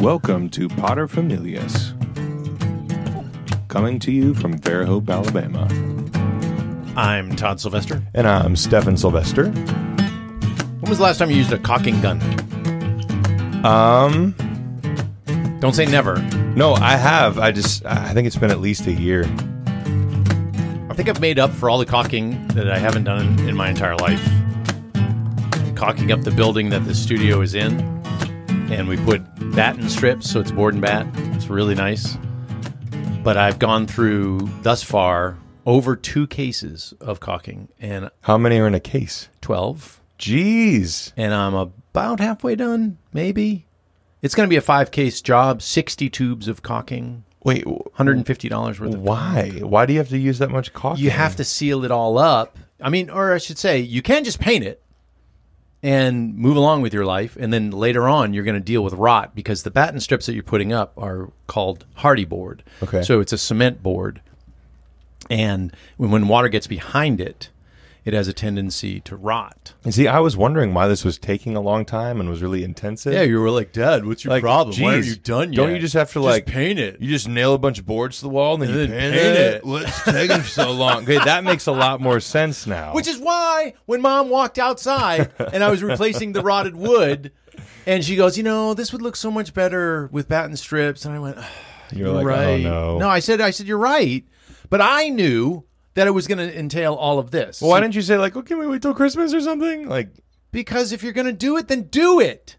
Welcome to Pater Familias. Coming to you from Fairhope, Alabama. I'm Todd Sylvester. And I'm Stefan Sylvester. When was the last time you used a caulking gun? Um, Don't say never. no, I have. I just, I think it's been at least a year. I think I've made up for all the caulking that I haven't done in my entire life. Caulking up the building that the studio is in, and we put batten strips, so it's board and bat. It's really nice. But I've gone through thus far over two cases of caulking, and How many are in a case? 12, Jeez. and I'm about halfway done, maybe. It's going to be a five case job, 60 tubes of caulking, Wait, $150 worth of why? Why do you have to use that much caulking? you have to seal it all up. I mean, or I should say, you can just paint it and move along with your life, and then later on you're going to deal with rot because the batten strips that you're putting up are called HardieBoard. Okay. so it's a cement board, and when, when water gets behind it, it has a tendency to rot. And see, I was wondering why this was taking a long time and was really intensive. Yeah, you were like, Dad, what's your Like, problem? Why aren't you done yet? Don't you just have to like paint it? You just nail a bunch of boards to the wall and then And you then paint, paint it. it. What's taking so long? Okay, that makes a lot more sense now. Which is why when mom walked outside and I was replacing the rotted wood, and she goes, you know, this would look so much better with batten strips, and I went, you're "You're like, oh, right. oh no. No, I said, I said you're right, but I knew that it was going to entail all of this. well, why didn't you say like, oh, can we wait till Christmas or something? Like, because if you're going to do it, then do it.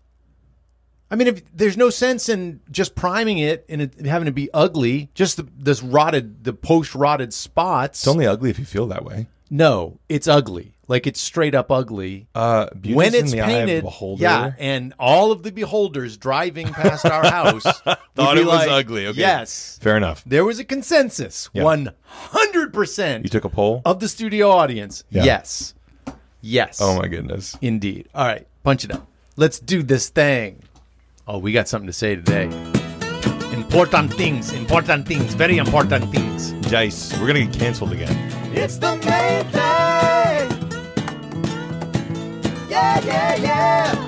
I mean, if there's no sense in just priming it and it having to be ugly, just the, this rotted, the post rotted spots. it's only ugly if you feel that way. no, it's ugly. Like it's straight up ugly. Uh, when it's the eye of the painted, yeah, and all of the beholders driving past our house Thought it was like, ugly. Okay. Yes, Fair enough. there was a consensus, one hundred percent You took a poll. of the studio audience. Yeah. Yes, yes, Oh my goodness. indeed. All right, punch it up. Let's do this thing. Oh, we got something to say today. Important things, important things, very important things. Dice. We're gonna get canceled again. It's the main thing. Yeah, yeah, yeah.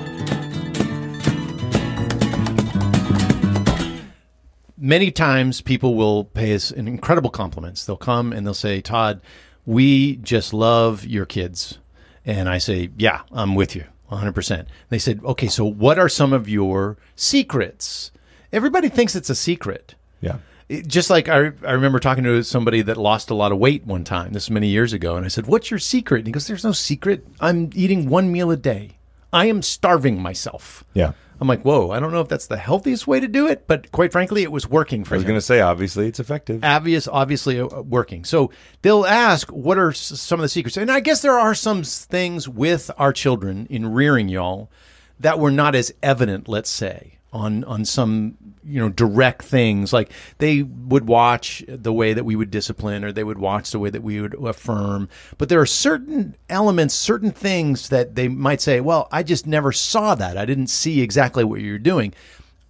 Many times people will pay us an incredible compliments. They'll come and they'll say, Todd, we just love your kids. And I say, Yeah, I'm with you 100%. They said, Okay, so what are some of your secrets? Everybody thinks it's a secret. Yeah. It- just like I, I remember talking to somebody that lost a lot of weight one time. This many years ago, and I said, "What's your secret?" And he goes, "There's no secret. I'm eating one meal a day. I am starving myself." Yeah. I'm like, "Whoa! I don't know if that's the healthiest way to do it, but quite frankly, it was working for me. I was gonna say, obviously, it's effective. Obvious, obviously uh, working. So they'll ask, "What are s- some of the secrets?" And I guess there are some s- things with our children in rearing y'all that were not as evident. Let's say on on some you know direct things like they would watch the way that we would discipline or they would watch the way that we would affirm but there are certain elements certain things that they might say well i just never saw that i didn't see exactly what you're doing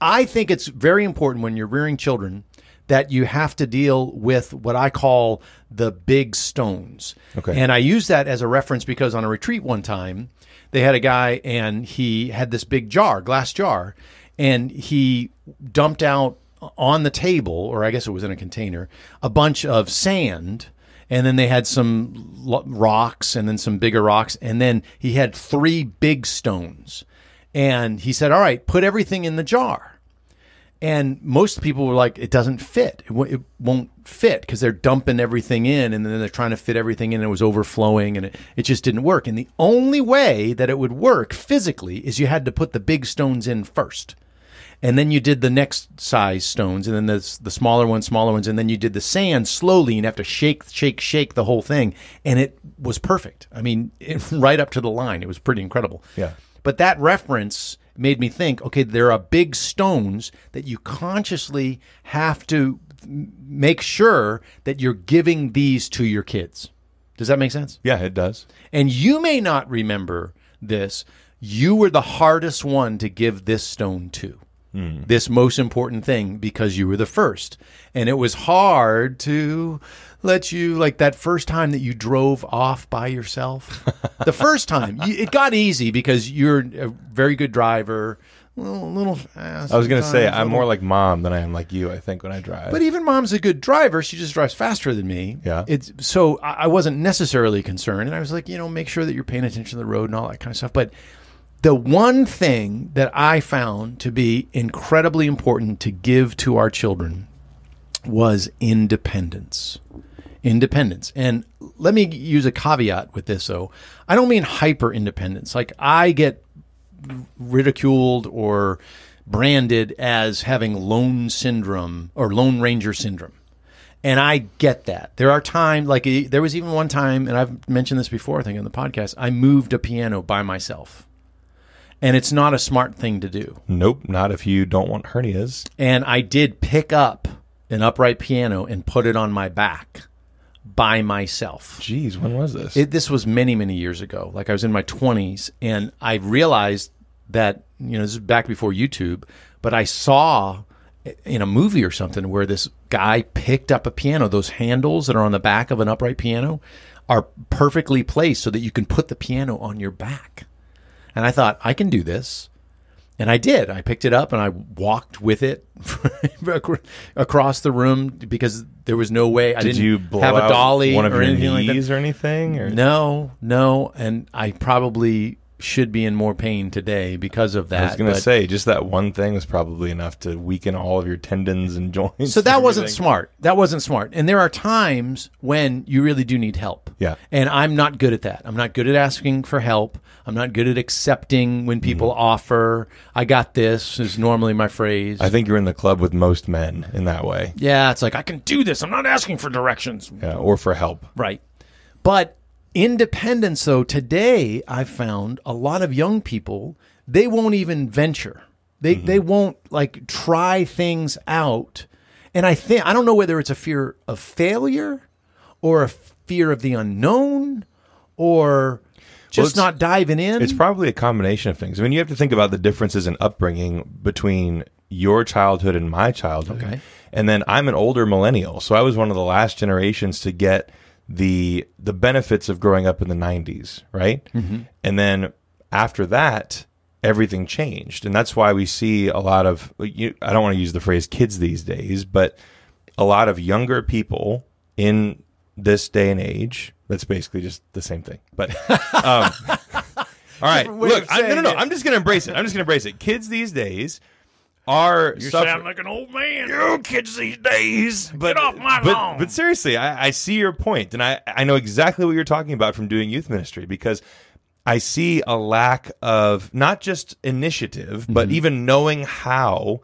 i think it's very important when you're rearing children that you have to deal with what I call the big stones. Okay. And I use that as a reference because on a retreat one time, they had a guy and he had this big jar, glass jar, and he dumped out on the table, or I guess it was in a container, a bunch of sand. And then they had some lo- rocks and then some bigger rocks. And then he had three big stones. And he said, All right, put everything in the jar. And most people were like, it doesn't fit. It, w- it won't fit because they're dumping everything in and then they're trying to fit everything in and it was overflowing and it, it just didn't work. And the only way that it would work physically is you had to put the big stones in first. And then you did the next size stones and then the, the smaller ones, smaller ones. And then you did the sand slowly. And you have to shake, shake, shake the whole thing. And it was perfect. I mean, it, right up to the line. It was pretty incredible. Yeah. But that reference made me think okay, there are big stones that you consciously have to make sure that you're giving these to your kids. Does that make sense? Yeah, it does. And you may not remember this. You were the hardest one to give this stone to. Hmm. This most important thing because you were the first. And it was hard to let you, like that first time that you drove off by yourself. the first time, you, it got easy because you're a very good driver. little, little fast. I was gonna say I'm more like mom than I am like you. I think when I drive. But even mom's a good driver. She just drives faster than me. Yeah. It's so I, I wasn't necessarily concerned, and I was like, you know, make sure that you're paying attention to the road and all that kind of stuff. But the one thing that I found to be incredibly important to give to our children was independence. Independence. And let me use a caveat with this, though. I don't mean hyper independence. Like, I get ridiculed or branded as having lone syndrome or lone ranger syndrome. And I get that. There are times, like there was even one time, and I've mentioned this before, I think on the podcast, I moved a piano by myself. And it's not a smart thing to do. nope, not if you don't want hernias. And I did pick up an upright piano and put it on my back by myself. Jeez, when was this? It, this was many, many years ago. Like I was in my 20s, and I realized that, you know, this is back before YouTube, but I saw eh, in a movie or something where this guy picked up a piano. Those handles that are on the back of an upright piano are perfectly placed so that you can put the piano on your back. And I thought, I can do this. And I did. I picked it up and I walked with it across the room because there was no way I Did didn't you blow have a dolly one of or your anything like that. or anything? Or No, no, and I probably should be in more pain today because of that. I was gonna say just that one thing was probably enough to weaken all of your tendons and joints. so that wasn't smart. That wasn't smart. And there are times when you really do need help. Yeah. And I'm not good at that. I'm not good at asking for help. I'm not good at accepting when people Mm-hmm. offer. I got this is normally my phrase. I think you're in the club with most men in that way, yeah, it's like I can do this. I'm not asking for directions. yeah, or for help. Right. But independence, though, today I've found a lot of young people, they won't even venture. They, mm-hmm. they won't like try things out. And I think, I don't know whether it's a fear of failure or a fear of the unknown or just it's- not diving in. It's probably a combination of things. I mean, you have to think about the differences in upbringing between your childhood and my childhood. Okay. And then I'm an older millennial, so I was one of the last generations to get the the benefits of growing up in the 90s, right? Mm-hmm. And then after that, everything changed, and that's why we see a lot of you, I don't want to use the phrase kids these days, but a lot of younger people in this day and age. That's basically just the same thing, but um, all right. Look, I, no, no, no. I'm just gonna embrace it. I'm just gonna embrace it. Kids these days are you suffer- sound like an old man. you kids these days. But, off my but, lawn. But seriously, I, I see your point, and I, I know exactly what you're talking about from doing youth ministry because I see a lack of not just initiative, but Mm-hmm. even knowing how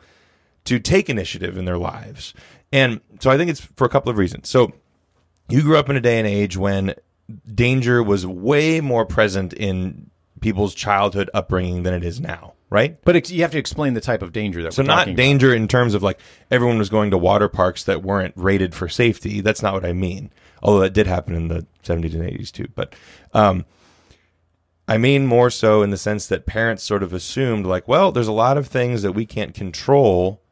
to take initiative in their lives. And so I think it's for a couple of reasons. So you grew up in a day and age when danger was way more present in people's childhood upbringing than it is now, right? But ex- you have to explain the type of danger that So we're not talking about. danger in terms of like everyone was going to water parks that weren't rated for safety. That's not what I mean. Although that did happen in the 70s and 80s too. But um, I mean more so in the sense that parents sort of assumed like, well, there's a lot of things that we can't control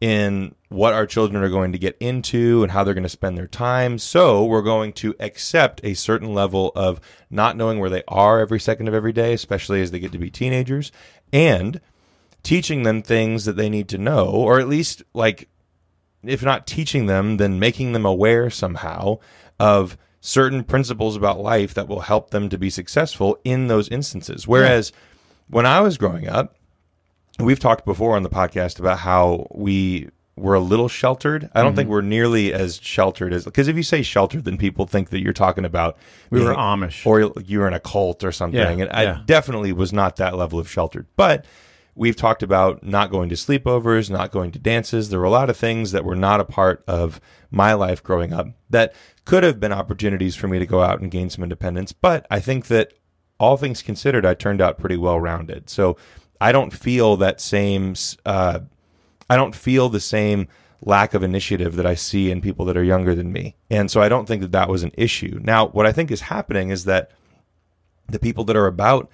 in what our children are going to get into and how they're going to spend their time. So we're going to accept a certain level of not knowing where they are every second of every day, especially as they get to be teenagers, and teaching them things that they need to know, or at least like, if not teaching them, then making them aware somehow of certain principles about life that will help them to be successful in those instances. Whereas when I was growing up, we've talked before on the podcast about how we were a little sheltered. I don't think we're nearly as sheltered as because if you say sheltered, then people think that you're talking about We were Amish. or you were in a cult or something. Yeah, and I yeah. definitely was not that level of sheltered. But we've talked about not going to sleepovers, not going to dances. There were a lot of things that were not a part of my life growing up that could have been opportunities for me to go out and gain some independence. But I think that all things considered, I turned out pretty well rounded. So I don't feel that same. Uh, I don't feel the same lack of initiative that I see in people that are younger than me. And so I don't think that that was an issue. Now, what I think is happening is that the people that are about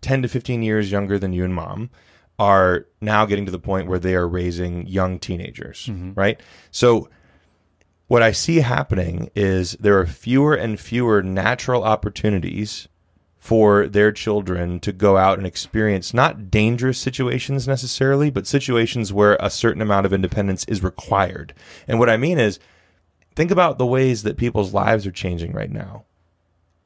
10 to 15 years younger than you and mom are now getting to the point where they are raising young teenagers, mm-hmm. right? So what I see happening is there are fewer and fewer natural opportunities for their children to go out and experience not dangerous situations necessarily, but situations where a certain amount of independence is required. And what I mean is, think about the ways that people's lives are changing right now.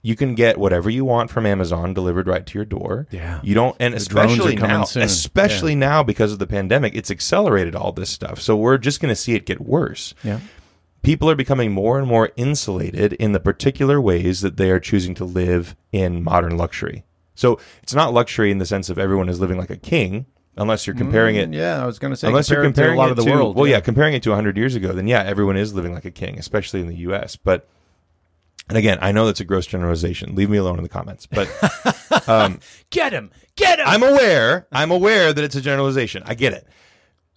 You can get whatever you want from Amazon delivered right to your door. Yeah. You don't, and are especially now, soon. especially now because of the pandemic, it's accelerated all this stuff. So we're just going to see it get worse Yeah. People are becoming more and more insulated in the particular ways that they are choosing to live in modern luxury. So it's not luxury in the sense of everyone is living like a king, unless you're comparing mm, it. Yeah, I was going to say Unless you're compare it to comparing a lot of the to, world. well, yeah. comparing it to 100 years ago, then yeah, everyone is living like a king, especially in the U.S. But, and again, I know that's a gross generalization. Leave me alone in the comments. But um, Get him, get him. I'm aware. I'm aware that it's a generalization. I get it.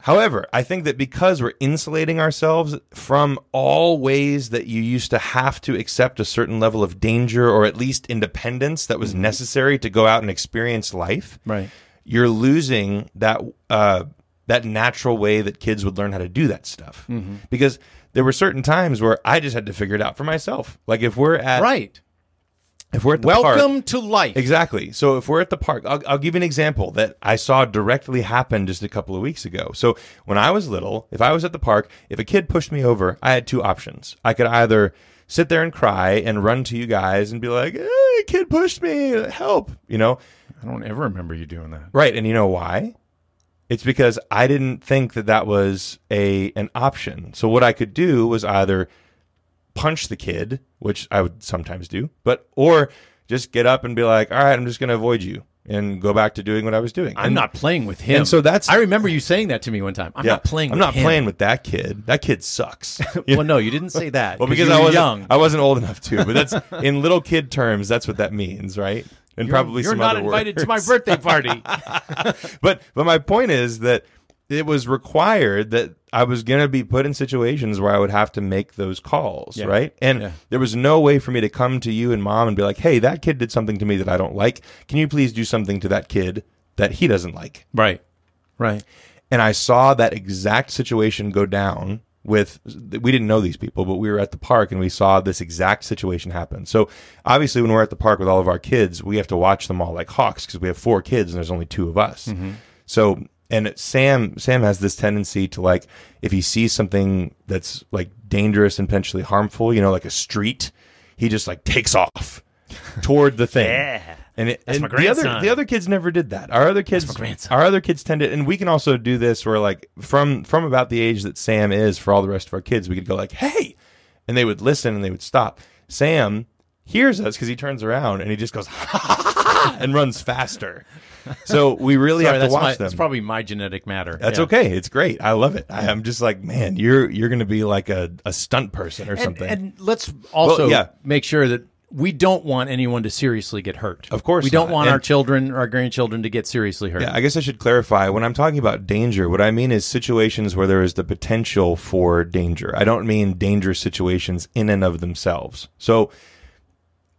However, I think that because we're insulating ourselves from all ways that you used to have to accept a certain level of danger or at least independence that was necessary to go out and experience life, right. you're losing that uh, that natural way that kids would learn how to do that stuff. Because there were certain times where I just had to figure it out for myself. Like if we're at Right. If we're at the park- Welcome to life. Exactly. So if we're at the park, I'll, I'll give you an example that I saw directly happen just a couple of weeks ago. So when I was little, if I was at the park, if a kid pushed me over, I had two options. I could either sit there and cry and run to you guys and be like, hey, kid pushed me, help, you know? I don't ever remember you doing that. Right. And you know why? It's because I didn't think that that was a an option. So what I could do was either punch the kid, which I would sometimes do, but or just get up and be like, "All right, I'm just going to avoid you." And go back to doing what I was doing. I'm And- not playing with him. and so that's- I remember you saying that to me one time. I'm yeah, not playing. I'm with not him. playing with that kid. That kid sucks. Well, no, you didn't say that. well, because I wasn't young. I wasn't old enough to. But that's in little kid terms. That's what that means, right? And You're- probably you're some not other invited to my birthday party. but but my point is that it was required that I was going to be put in situations where I would have to make those calls, Yeah. right? And Yeah. there was no way for me to come to you and mom and be like, "Hey, that kid did something to me that I don't like. Can you please do something to that kid that he doesn't like?" right. Right. And I saw that exact situation go down with we didn't know these people, but we were at the park and we saw this exact situation happen. So obviously when we're at the park with all of our kids, we have to watch them all like hawks because we have four kids and there's only two of us. Mm-hmm. So and Sam Sam has this tendency to like if he sees something that's like dangerous and potentially harmful, you know, like a street, he just like takes off toward the thing. Yeah. And, it, and my the other the other kids never did that. Our other kids, our other kids tended, and we can also do this where like from from about the age that Sam is for all the rest of our kids, we could go like, "Hey," and they would listen and they would stop. Sam hears us because he turns around and he just goes and runs faster. So we really Sorry, have to that's watch my, them. That's probably my genetic matter. That's Yeah. okay. It's great. I love it. I, I'm just like, man, you're you're going to be like a, a stunt person or And, something. and let's also Well, yeah. make sure that we don't want anyone to seriously get hurt. Of course we don't not. want And- our children, our grandchildren, to get seriously hurt. Yeah, I guess I should clarify. When I'm talking about danger, what I mean is situations where there is the potential for danger. I don't mean dangerous situations in and of themselves. So,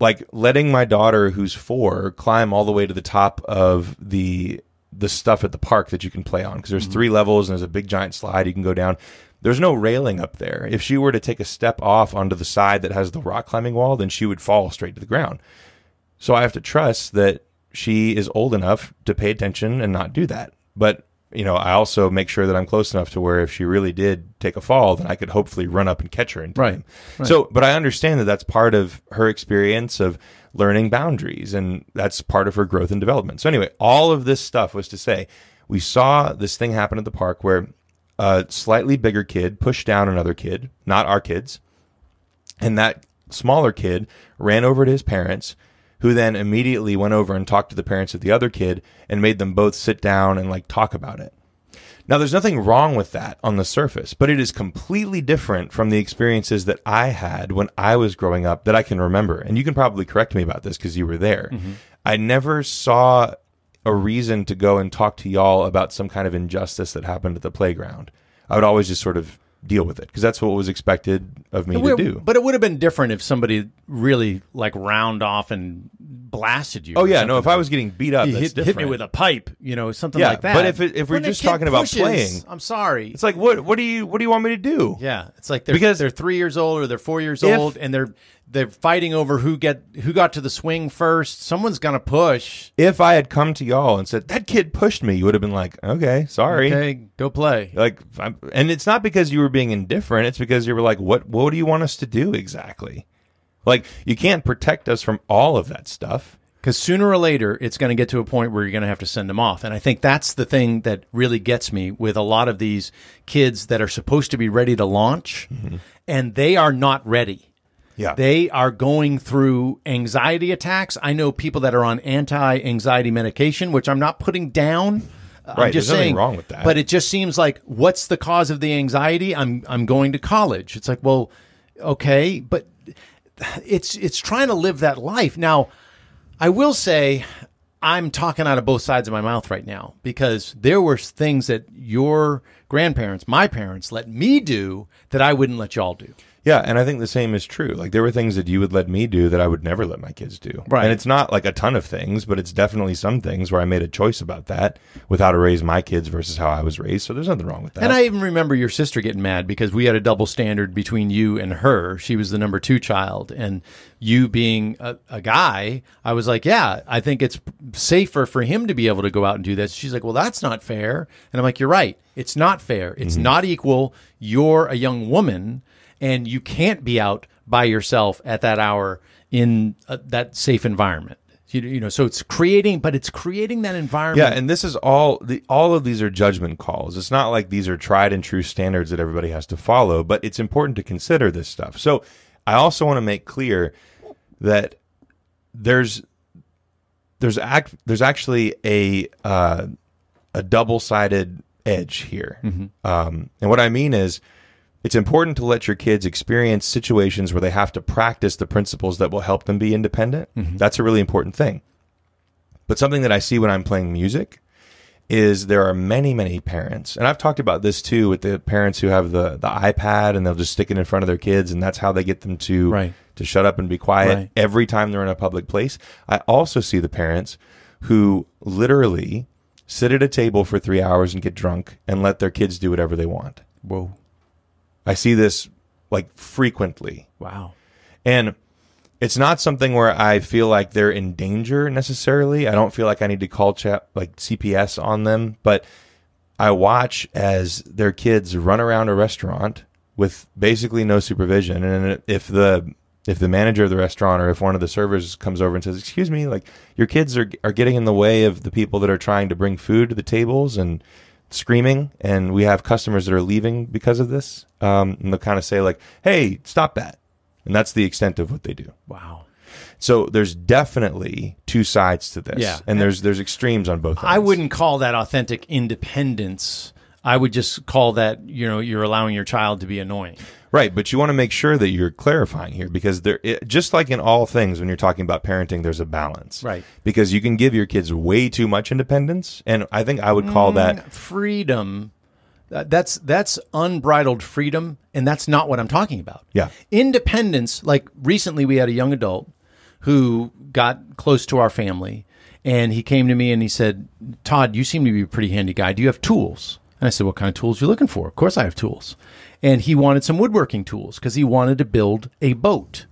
like letting my daughter, who's four, climb all the way to the top of the the stuff at the park that you can play on because there's mm-hmm. three levels and there's a big giant slide you can go down. There's no railing up there. If she were to take a step off onto the side that has the rock climbing wall, then she would fall straight to the ground. So I have to trust that she is old enough to pay attention and not do that. But, you know, I also make sure that I'm close enough to where if she really did take a fall, then I could hopefully run up and catch her in time. Right. So, but I understand that that's part of her experience of learning boundaries and that's part of her growth and development. So anyway, all of this stuff was to say, we saw this thing happen at the park where a slightly bigger kid pushed down another kid, not our kids, and that smaller kid ran over to his parents, who then immediately went over and talked to the parents of the other kid and made them both sit down and like talk about it. Now, there's nothing wrong with that on the surface, but it is completely different from the experiences that I had when I was growing up that I can remember. And you can probably correct me about this because you were there. Mm-hmm. I never saw a reason to go and talk to y'all about some kind of injustice that happened at the playground. I would always just sort of deal with it because that's what was expected of me to do. But it would have been different if somebody really like round off and blasted you. Oh or yeah, no. something. If I was getting beat up, You that's hit, hit different. me with a pipe, you know, something Yeah, like that. but if it- if we're When a just kid talking about playing- I'm sorry. it's like what? What do you? What do you want me to do? Yeah, it's like they're Because- they're three years old or they're four years If- old, and they're they're fighting over who get who got to the swing first. Someone's gonna push. If I had come to y'all and said that kid pushed me, you would have been like, okay, sorry. Okay, go play. Like, I'm, and it's not because you were being indifferent. It's because you were like, what? What do you want us to do exactly? Like, you can't protect us from all of that stuff. Because sooner or later, it's going to get to a point where you're going to have to send them off. And I think that's the thing that really gets me with a lot of these kids that are supposed to be ready to launch, mm-hmm. and they are not ready. Yeah. They are going through anxiety attacks. I know people that are on anti anxiety medication, which I'm not putting down. I'm Right, just there's saying, wrong with that. But it just seems like, what's the cause of the anxiety? I'm I'm going to college. It's like, well, okay, but it's it's trying to live that life. Now, I will say I'm talking out of both sides of my mouth right now because there were things that your grandparents, my parents, let me do that I wouldn't let y'all do. Yeah, and I think the same is true. Like there were things that you would let me do that I would never let my kids do. Right. And it's not like a ton of things, but it's definitely some things where I made a choice about that with how to raise my kids versus how I was raised. So there's nothing wrong with that. And I even remember your sister getting mad because we had a double standard between you and her. She was the number two child, and you being a, a guy, I was like, yeah, I think it's safer for him to be able to go out and do this. She's like, well, that's not fair. And I'm like, you're right. It's not fair. It's mm-hmm. not equal. You're a young woman, and you can't be out by yourself at that hour in uh, that safe environment. You, you know, so it's creating, but it's creating that environment. Yeah, and this is all the all of these are judgment calls. It's not like these are tried and true standards that everybody has to follow, but it's important to consider this stuff. So, I also want to make clear that there's there's act there's actually a uh, a double sided edge here, um, and what I mean is. It's important to let your kids experience situations where they have to practice the principles that will help them be independent. Mm-hmm. That's a really important thing. But something that I see when I'm playing music is there are many, many parents, and I've talked about this too with the parents who have the the iPad and they'll just stick it in front of their kids, and that's how they get them to Right. to shut up and be quiet Right. every time they're in a public place. I also see the parents who literally sit at a table for three hours and get drunk and let their kids do whatever they want. Whoa. I see this like frequently. Wow. And it's not something where I feel like they're in danger necessarily. I don't feel like I need to call chat like CPS on them, but I watch as their kids run around a restaurant with basically no supervision. And if the if the manager of the restaurant or if one of the servers comes over and says, "Excuse me, like your kids are are getting in the way of the people that are trying to bring food to the tables and screaming, and we have customers that are leaving because of this," um, and they'll kind of say like, "Hey, stop that," and that's the extent of what they do. Wow. So there's definitely two sides to this, Yeah. and there's there's extremes on both. I wouldn't call that authentic independence. I would just call that, you know, you're allowing your child to be annoying. Right, but you want to make sure that you're clarifying here because there, it, just like in all things, when you're talking about parenting, there's a balance. Right. Because you can give your kids way too much independence, and I think I would call that mm, freedom. That's that's unbridled freedom, and that's not what I'm talking about. Yeah. independence. Like recently, we had a young adult who got close to our family, and he came to me and he said, "Todd, you seem to be a pretty handy guy. Do you have tools?" And I said, "What kind of tools are you looking for?" Of course, I have tools. And he wanted some woodworking tools because he wanted to build a boat.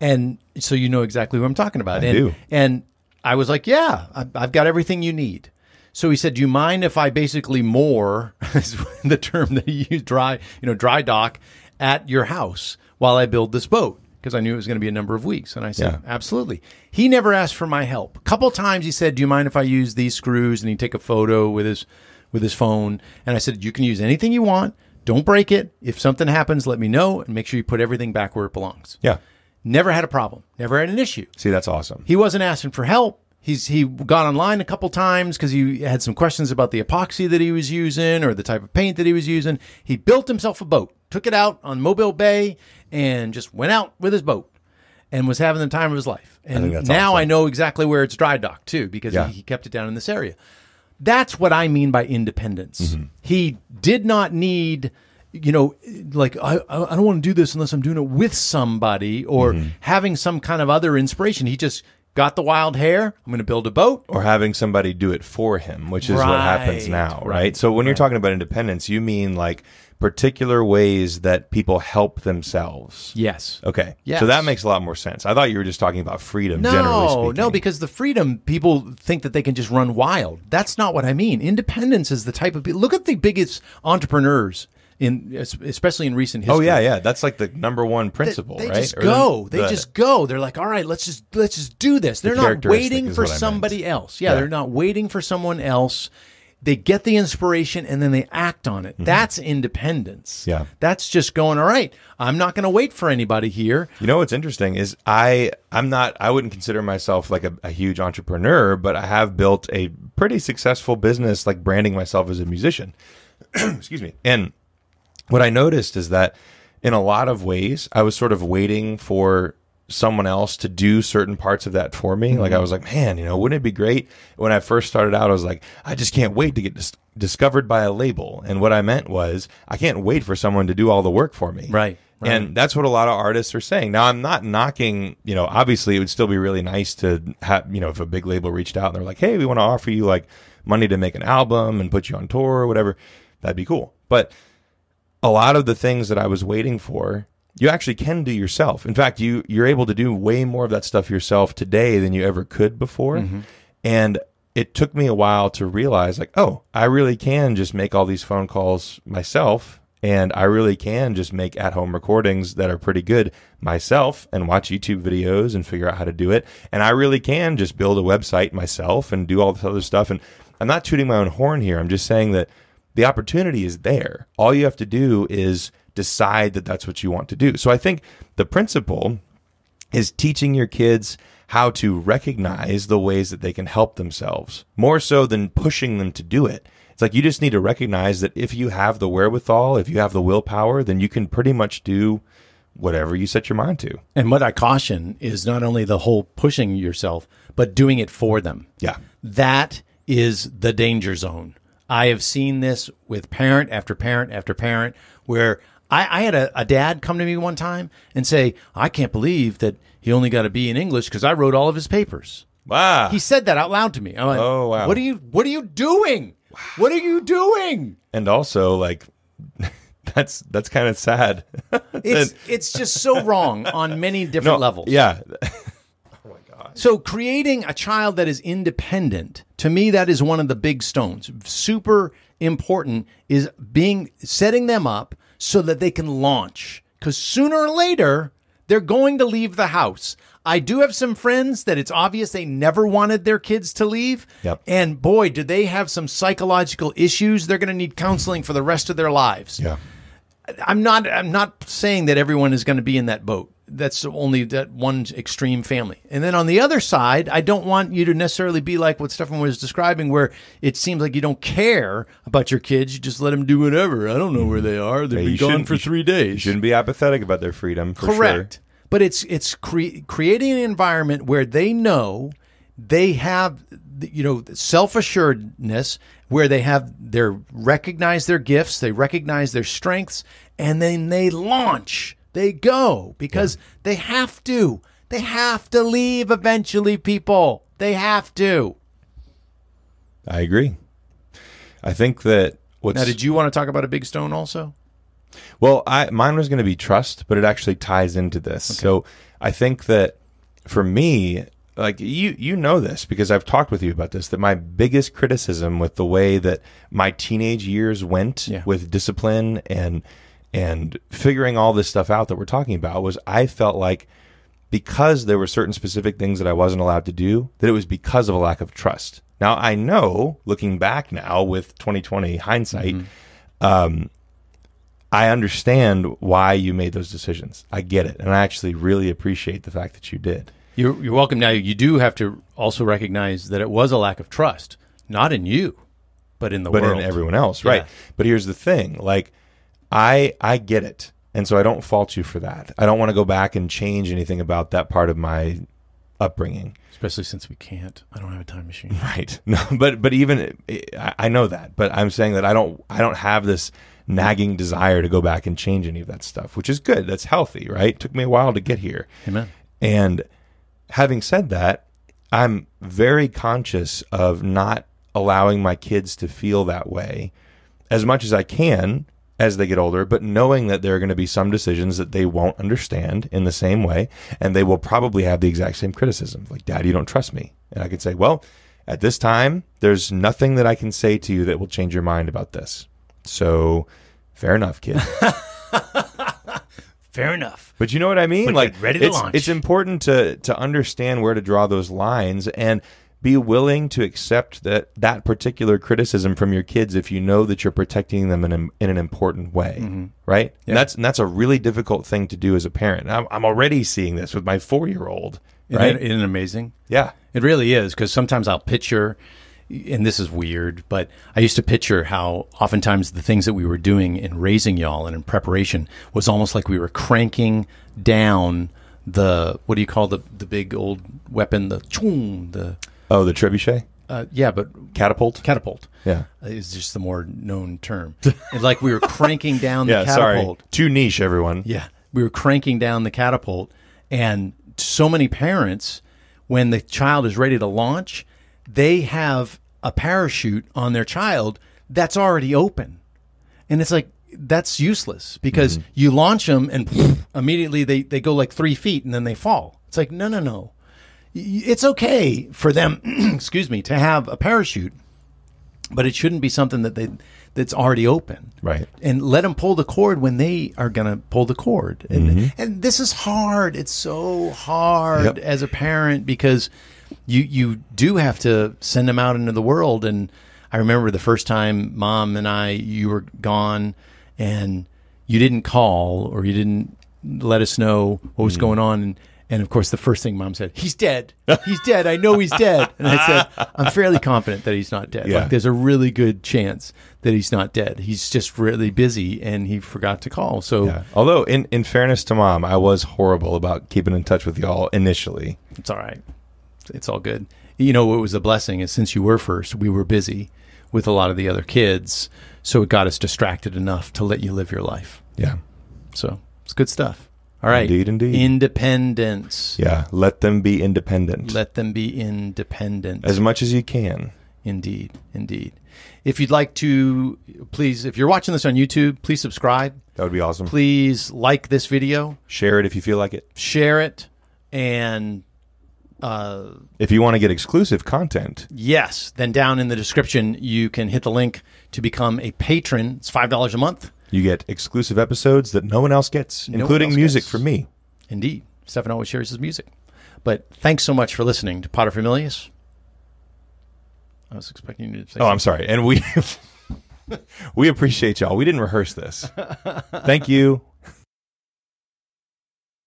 And so you know exactly what I'm talking about. and, do. And I was like, yeah, I- I've got everything you need. So he said, do you mind if I basically moor, is the term that he used, dry, you know, dry dock at your house while I build this boat? Because I knew it was going to be a number of weeks. And I said, Yeah. absolutely. He never asked for my help. A couple times he said, do you mind if I use these screws? And he'd take a photo with his, with his phone. And I said, you can use anything you want. Don't break it. If something happens, let me know and make sure you put everything back where it belongs. yeah. Never had a problem. Never had an issue. See, that's awesome. He wasn't asking for help. He's he got online a couple times because he had some questions about the epoxy that he was using or the type of paint that he was using. He built himself a boat, took it out on Mobile Bay, and just went out with his boat and was having the time of his life. And now awesome. I know exactly where it's dry docked too because Yeah. he, he kept it down in this area. That's what I mean by independence. Mm-hmm. He did not need, you know, like I, I don't want to do this unless I'm doing it with somebody or Mm-hmm. having some kind of other inspiration. He just got the wild hair. I'm going to build a boat. or having somebody do it for him, which is what happens now, right? right, So when you're talking about independence, you mean like particular ways that people help themselves. Yes. Okay. Yes. So that makes a lot more sense. I thought you were just talking about freedom generally No, speaking. no, because the freedom people think that they can just run wild. That's not what I mean. Independence is the type of look at the biggest entrepreneurs in especially in recent history. Oh yeah, yeah. That's like the number one principle, They, right? just Or go. the- they just go. They're like, all right, let's just let's just do this. They're not waiting for what I meant. somebody else. Yeah, Yeah. they're not waiting for someone else. They get the inspiration and then they act on it. That's independence. Mm-hmm. Yeah. That's just going, all right, I'm not going to wait for anybody here. You know what's interesting is I I'm not I wouldn't consider myself like a, a huge entrepreneur, but I have built a pretty successful business like branding myself as a musician. Excuse me. And what I noticed is that in a lot of ways I was sort of waiting for someone else to do certain parts of that for me. Like I mm-hmm. was like, man, you know, wouldn't it be great? When I first started out, I was like, I just can't wait to get dis- discovered by a label. And what I meant was, I can't wait for someone to do all the work for me. Right, right. And that's what a lot of artists are saying. Now, I'm not knocking, you know, obviously it would still be really nice to have, you know, if a big label reached out and they're like, hey, we want to offer you like money to make an album and put you on tour or whatever, that'd be cool. But a lot of the things that I was waiting for, you actually can do yourself. In fact, you you're able to do way more of that stuff yourself today than you ever could before. Mm-hmm. And it took me a while to realize like, oh, I really can just make all these phone calls myself and I really can just make at-home recordings that are pretty good myself and watch YouTube videos and figure out how to do it. And I really can just build a website myself and do all this other stuff and I'm not tooting my own horn here. I'm just saying that the opportunity is there. All you have to do is decide that that's what you want to do. So I think the principle is teaching your kids how to recognize the ways that they can help themselves more so than pushing them to do it. It's like you just need to recognize that if you have the wherewithal, if you have the willpower, then you can pretty much do whatever you set your mind to. And what I caution is not only the whole pushing yourself, but doing it for them. Yeah. That is the danger zone. I have seen this with parent after parent after parent where I, I had a, a dad come to me one time and say, I can't believe that he only got a B in English because I wrote all of his papers. Wow. He said that out loud to me. I'm like, Oh, wow. What are you what are you doing? What are you doing? and also like that's that's kind of sad. It's it's just so wrong on many different levels. Yeah. Oh my god. So creating a child that is independent, to me, that is one of the big stones. Super important is being setting them up so that they can launch. Because sooner or later, they're going to leave the house. I do have some friends that it's obvious they never wanted their kids to leave. Yep. And boy, do they have some psychological issues. They're going to need counseling for the rest of their lives. Yeah. I'm not I'm not saying that everyone is going to be in that boat. That's only that one extreme family. And then on the other side, I don't want you to necessarily be like what Stefan was describing, where it seems like you don't care about your kids. You just let them do whatever. I don't know where they are. They've Yeah, been gone for you three You days. shouldn't be apathetic about their freedom for Correct. sure. But it's it's cre- creating an environment where they know they have you know self assuredness, where they have their recognize their gifts, they recognize their strengths, and then they launch. They go because they have to. They have to leave eventually. People, they have to. I agree. I think that what's Now, did you want to talk about a big stone also? Well, I mine was going to be trust, but it actually ties into this. So I think that for me, like you, you know this because I've talked with you about this. That my biggest criticism with the way that my teenage years went Yeah. with discipline and and figuring all this stuff out that we're talking about was I felt like because there were certain specific things that I wasn't allowed to do, that it was because of a lack of trust. Now I know, looking back now with 2020 hindsight, um, I understand why you made those decisions. I get it, and I actually really appreciate the fact that you did. You're, you're welcome. Now, you do have to also recognize that it was a lack of trust, not in you, but in the but world. in everyone else, right? Yeah. But here's the thing: like, I I get it, and so I don't fault you for that. I don't want to go back and change anything about that part of my upbringing. Especially since we can't. I don't have a time machine. Right. No, but but even I I know that, but I'm saying that I don't I don't have this nagging desire to go back and change any of that stuff, which is good. That's healthy, right? It took me a while to get here. Amen. And having said that, I'm very conscious of not allowing my kids to feel that way as much as I can as they get older, but knowing that there are going to be some decisions that they won't understand in the same way, and they will probably have the exact same criticism, like, Dad, you don't trust me. And I could say, Well, at this time, there's nothing that I can say to you that will change your mind about this. So, fair enough, kid. Fair enough. But you know what I mean? But like ready to it's, launch. it's important to to understand where to draw those lines and be willing to accept that that particular criticism from your kids if you know that you're protecting them in, a, in an important way, Mm-hmm. right? And that's and that's a really difficult thing to do as a parent. I'm, I'm already seeing this with my four year old, right? Isn't, it- isn't it amazing? yeah, It really is because sometimes I'll picture, and this is weird, but I used to picture how oftentimes the things that we were doing in raising y'all and in preparation was almost like we were cranking down the what do you call the the big old weapon the choom the Oh, the trebuchet, uh, yeah but catapult. catapult Yeah, is just the more known term. and like we were cranking down the yeah. Sorry, catapult. too niche, everyone. Yeah. We were cranking down the catapult, and so many parents, when the child is ready to launch, they have a parachute on their child that's already open. And it's like, that's useless because you launch them and immediately they, they go like three feet and then they fall. It's like, no, no, no. It's okay for them, excuse me, to have a parachute, but it shouldn't be something that they that's already open Right. and let them pull the cord when they are going to pull the cord. And mm-hmm. and this is hard. It's so hard Yep. as a parent because you you do have to send them out into the world. And I remember the first time mom and I you were gone and you didn't call or you didn't let us know what was mm. going on. And, and of course, the first thing mom said, he's dead. He's dead. I know he's dead. And I said, I'm fairly confident that he's not dead. Yeah. Like, there's a really good chance that he's not dead. He's just really busy and he forgot to call. So Yeah. Although, in, in fairness to mom, I was horrible about keeping in touch with y'all initially. it's all right. It's all good. You know, what was a blessing is since you were first, we were busy with a lot of the other kids. So it got us distracted enough to let you live your life. Yeah. So it's good stuff. All right. Indeed, indeed. Independence. Yeah. Let them be independent Let them be independent. as much as you can. Indeed, indeed. If you'd like to, please, if you're watching this on YouTube, please subscribe. That would be awesome. Please like this video, Share it if you feel like it. share it, and uh, If you want to get exclusive content, yes, then down in the description you can hit the link to become a patron. It's five dollars a month. You get exclusive episodes that no one else gets, one including else music gets. from me. Indeed, Stefan always shares his music. But thanks so much for listening to Pater Familius. I was expecting you to say. Oh, I'm sorry. And we we appreciate y'all. We didn't rehearse this. Thank you.